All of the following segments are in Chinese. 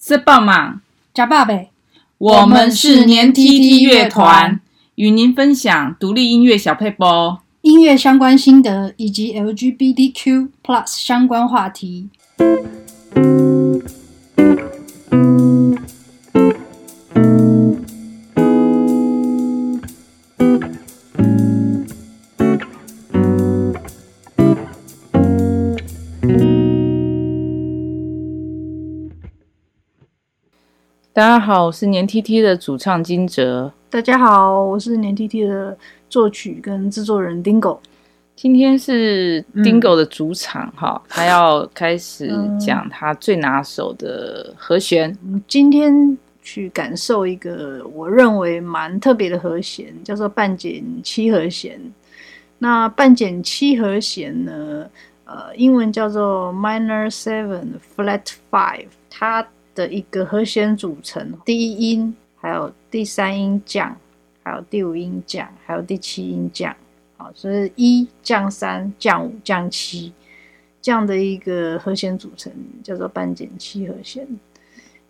是棒嘛？加爸呗。我们是年 tt 乐团，与您分享独立音乐小配播、音乐相关心得以及 LGBTQ+ 相关话题。大家好，我是年 tt 的主唱金哲。大家好，我是年 tt 的作曲跟制作人 Dingo。今天是 Dingo 的主场哈，他要开始讲他最拿手的和弦。嗯，今天去感受一个我认为蛮特别的和弦，叫做半减七和弦。那半减七和弦呢，呃，英文叫做 Minor Seven Flat Five，它的一个和弦组成，第一音，还有第三音降，还有第五音降，还有第七音降，好，所以一降三降五降七这样的一个和弦组成，叫做半减七和弦。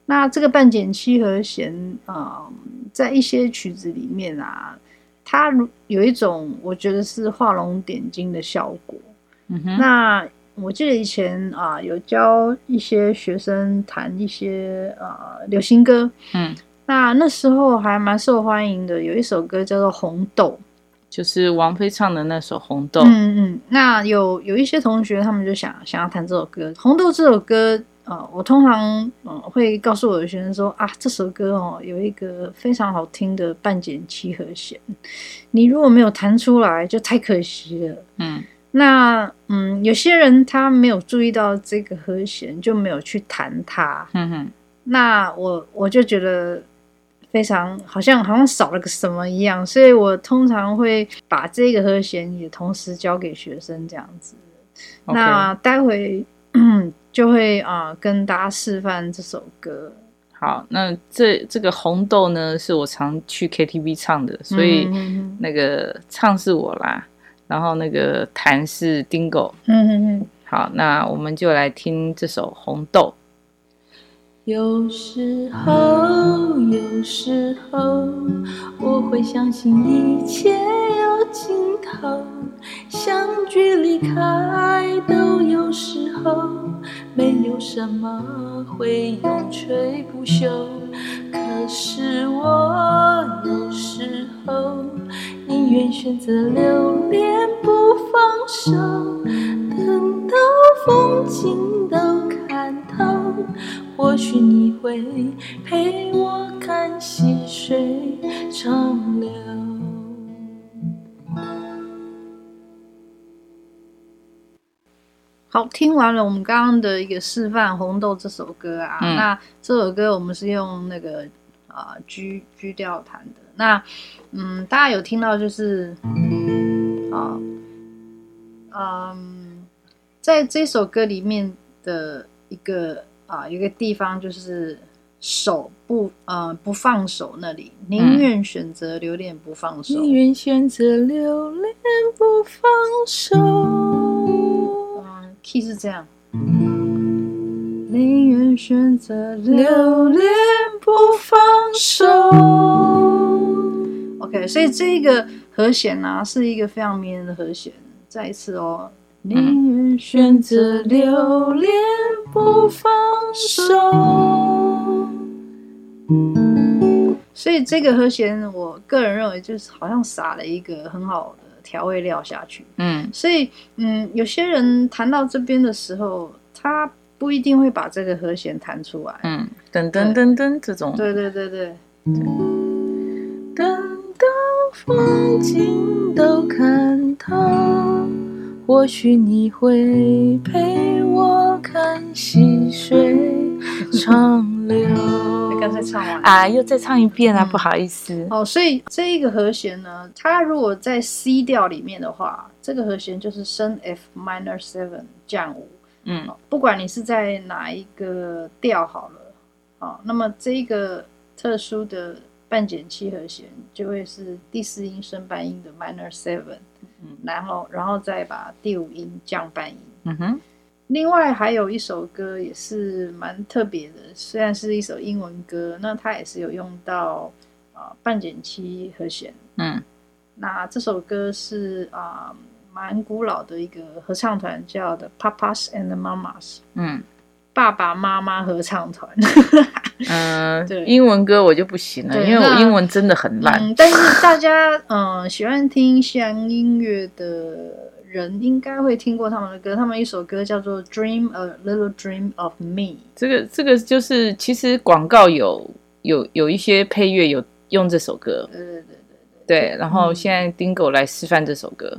那这个半减七和弦，啊、呃，在一些曲子里面啊，它有一种我觉得是画龙点睛的效果。嗯哼，那。我记得以前啊，有教一些学生弹一些啊流行歌，嗯，那那时候还蛮受欢迎的。有一首歌叫做《红豆》，就是王菲唱的那首《红豆》。嗯嗯，那有有一些同学他们就想想要弹这首歌，《红豆》这首歌啊，我通常嗯会告诉我的学生说啊，这首歌哦有一个非常好听的半减七和弦，你如果没有弹出来，就太可惜了。嗯。那嗯，有些人他没有注意到这个和弦，就没有去弹它。嗯哼。那我我就觉得非常好像好像少了个什么一样，所以我通常会把这个和弦也同时教给学生这样子。Okay. 那待会嗯 就会啊、呃、跟大家示范这首歌。好，那这这个红豆呢是我常去 KTV 唱的，所以那个唱是我啦。然后那个弹是 Dingo，嗯嗯嗯，好，那我们就来听这首《红豆》。有时候，有时候，我会相信一切有尽头，相聚离开都有时候，没有什么会永垂不朽。可是我有时候。宁愿选择留恋不放手，等到风景都看透，或许你会陪我看细水长流。好，听完了我们刚刚的一个示范《红豆》这首歌啊，嗯、那这首歌我们是用那个啊 G G 调弹的。那，嗯，大家有听到就是，啊，嗯，在这首歌里面的一个啊一个地方就是手不，呃，不放手那里，宁愿选择留恋不放手，宁愿选择留恋不放手。嗯，key 是这样，宁愿选择留恋不放手。OK，所以这个和弦呢、啊，是一个非常迷人的和弦。再一次哦，宁愿选择留恋不放手。所以这个和弦，我个人认为就是好像撒了一个很好的调味料下去。嗯，所以嗯，有些人弹到这边的时候，他不一定会把这个和弦弹出来。嗯，噔噔噔噔这种。对对对对。等到。风景都看透，或许你会陪我看细水长流。你刚才唱完啊，又再唱一遍啊，嗯、不好意思。哦，所以这一个和弦呢，它如果在 C 调里面的话，这个和弦就是升 F minor seven 降五。嗯，不管你是在哪一个调好了，好，那么这一个特殊的。半减七和弦就会是第四音升半音的 minor seven，嗯，然后然后再把第五音降半音，嗯哼，另外还有一首歌也是蛮特别的，虽然是一首英文歌，那它也是有用到啊、呃、半减七和弦。嗯，那这首歌是啊、呃、蛮古老的一个合唱团，叫 The Papas and Mamas。嗯，爸爸妈妈合唱团。嗯，对，英文歌我就不行了，因为我英文真的很烂。嗯、但是大家嗯、呃、喜欢听西洋音乐的。人应该会听过他们的歌，他们一首歌叫做《Dream a Little Dream of Me》。这个这个就是其实广告有有有一些配乐有用这首歌。对对对对对。对，然后现在 Dingo 来示范这首歌。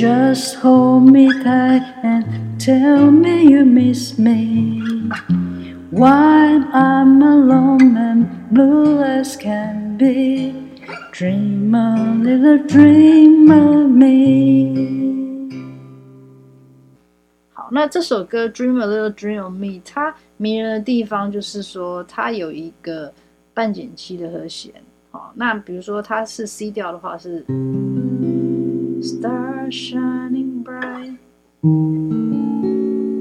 Just hold me tight and tell me you miss me. While I'm alone and blue as can be, dream a little dream of me。好，那这首歌《Dream a Little Dream of Me》，它迷人的地方就是说，它有一个半减七的和弦。好，那比如说它是 C 调的话是 Star Shining bright，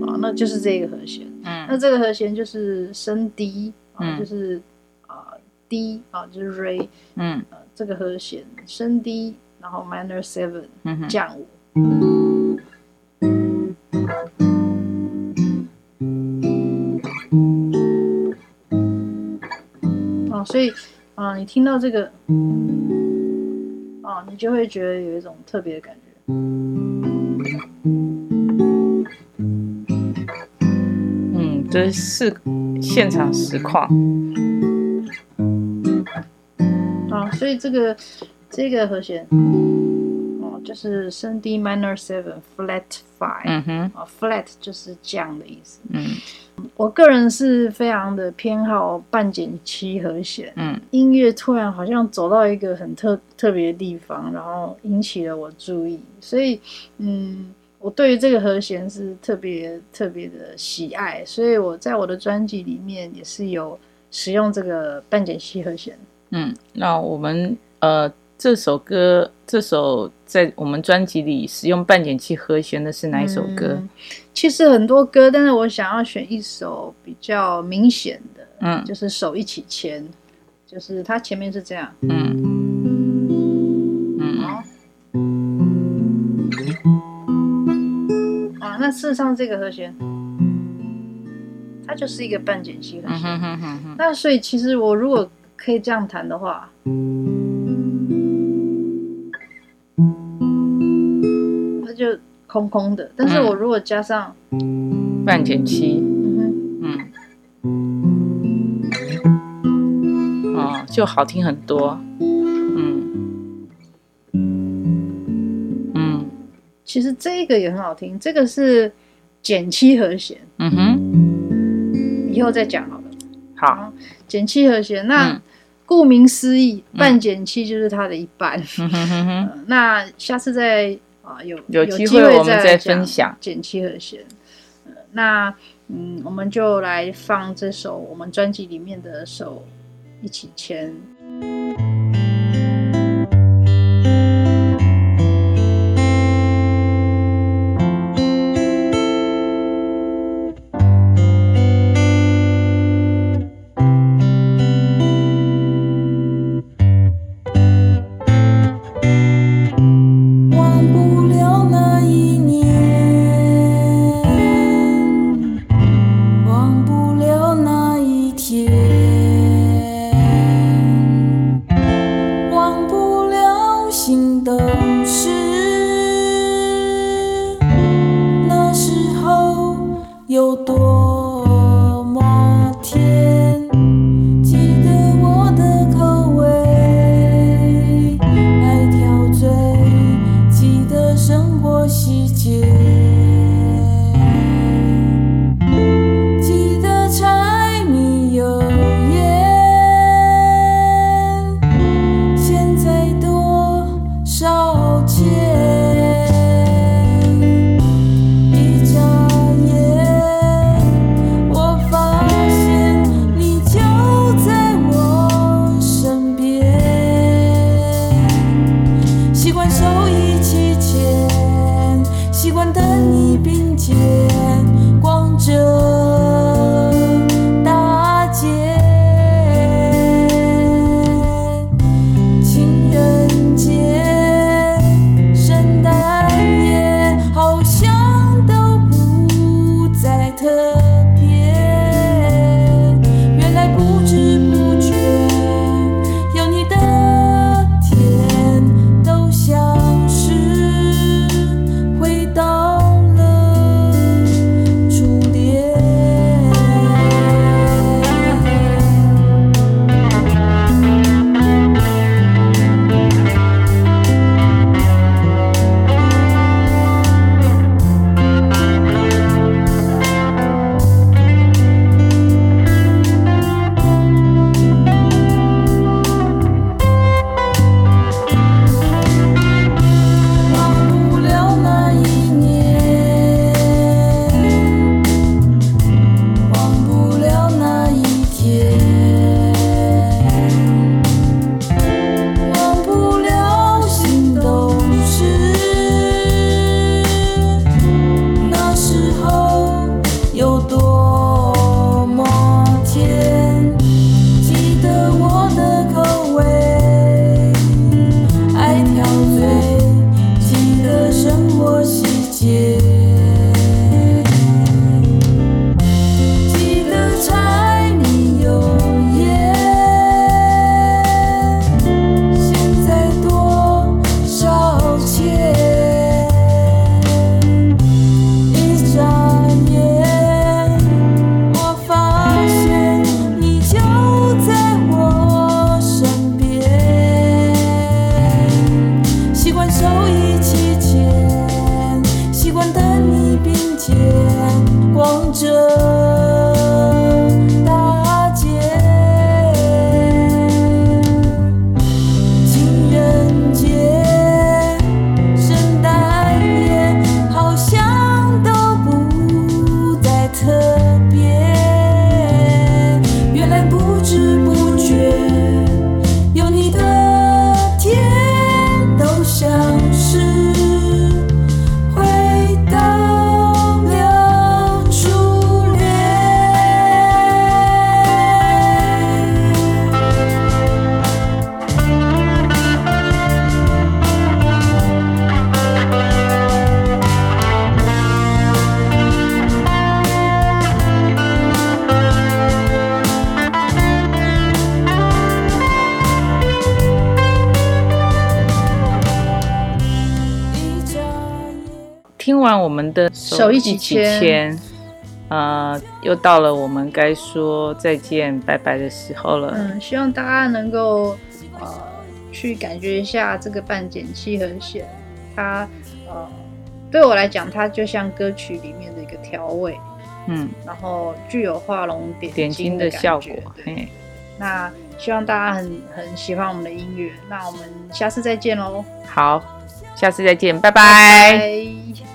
哦，那就是这个和弦。嗯，那这个和弦就是升 D，嗯，就是啊 D 啊，就是 Re，嗯，呃，这个和弦升 D，然后 minor seven，嗯，降五，哦，所以啊，你听到这个，哦，你就会觉得有一种特别的感觉。这是是现场实况，啊，所以这个这个和弦，就是升 D minor seven flat five，嗯哼，啊，flat 就是降的意思，嗯，我个人是非常的偏好半减七和弦，嗯，音乐突然好像走到一个很特特别的地方，然后引起了我注意，所以，嗯。我对于这个和弦是特别特别的喜爱，所以我在我的专辑里面也是有使用这个半减七和弦。嗯，那我们呃这首歌，这首在我们专辑里使用半减七和弦的是哪一首歌？嗯，其实很多歌，但是我想要选一首比较明显的，嗯，就是手一起牵，就是它前面是这样，嗯。啊那事实上，这个和弦，它就是一个半减七和弦。嗯哼哼哼。那所以，其实我如果可以这样弹的话，空空的。但是我如果加上半减七，嗯嗯，哦，就好听很多。嗯。嗯。其实这个也很好听，这个是减七和弦。嗯哼，以后再讲好了。好，减七和弦，那顾名思义，嗯、半减七就是它的一半。那下次再啊、呃、有有机会我们再分享减七和弦。呃、那嗯，我们就来放这首我们专辑里面的首一起牵。我们的手一起牵，呃，又到了我们该说再见拜拜的时候了。嗯，希望大家能够呃去感觉一下这个半减七和弦，它呃对我来讲，它就像歌曲里面的一个调味，嗯，然后具有画龙点睛的效果。对，那希望大家很很喜欢我们的音乐，那我们下次再见喽。好，下次再见，拜拜。拜拜。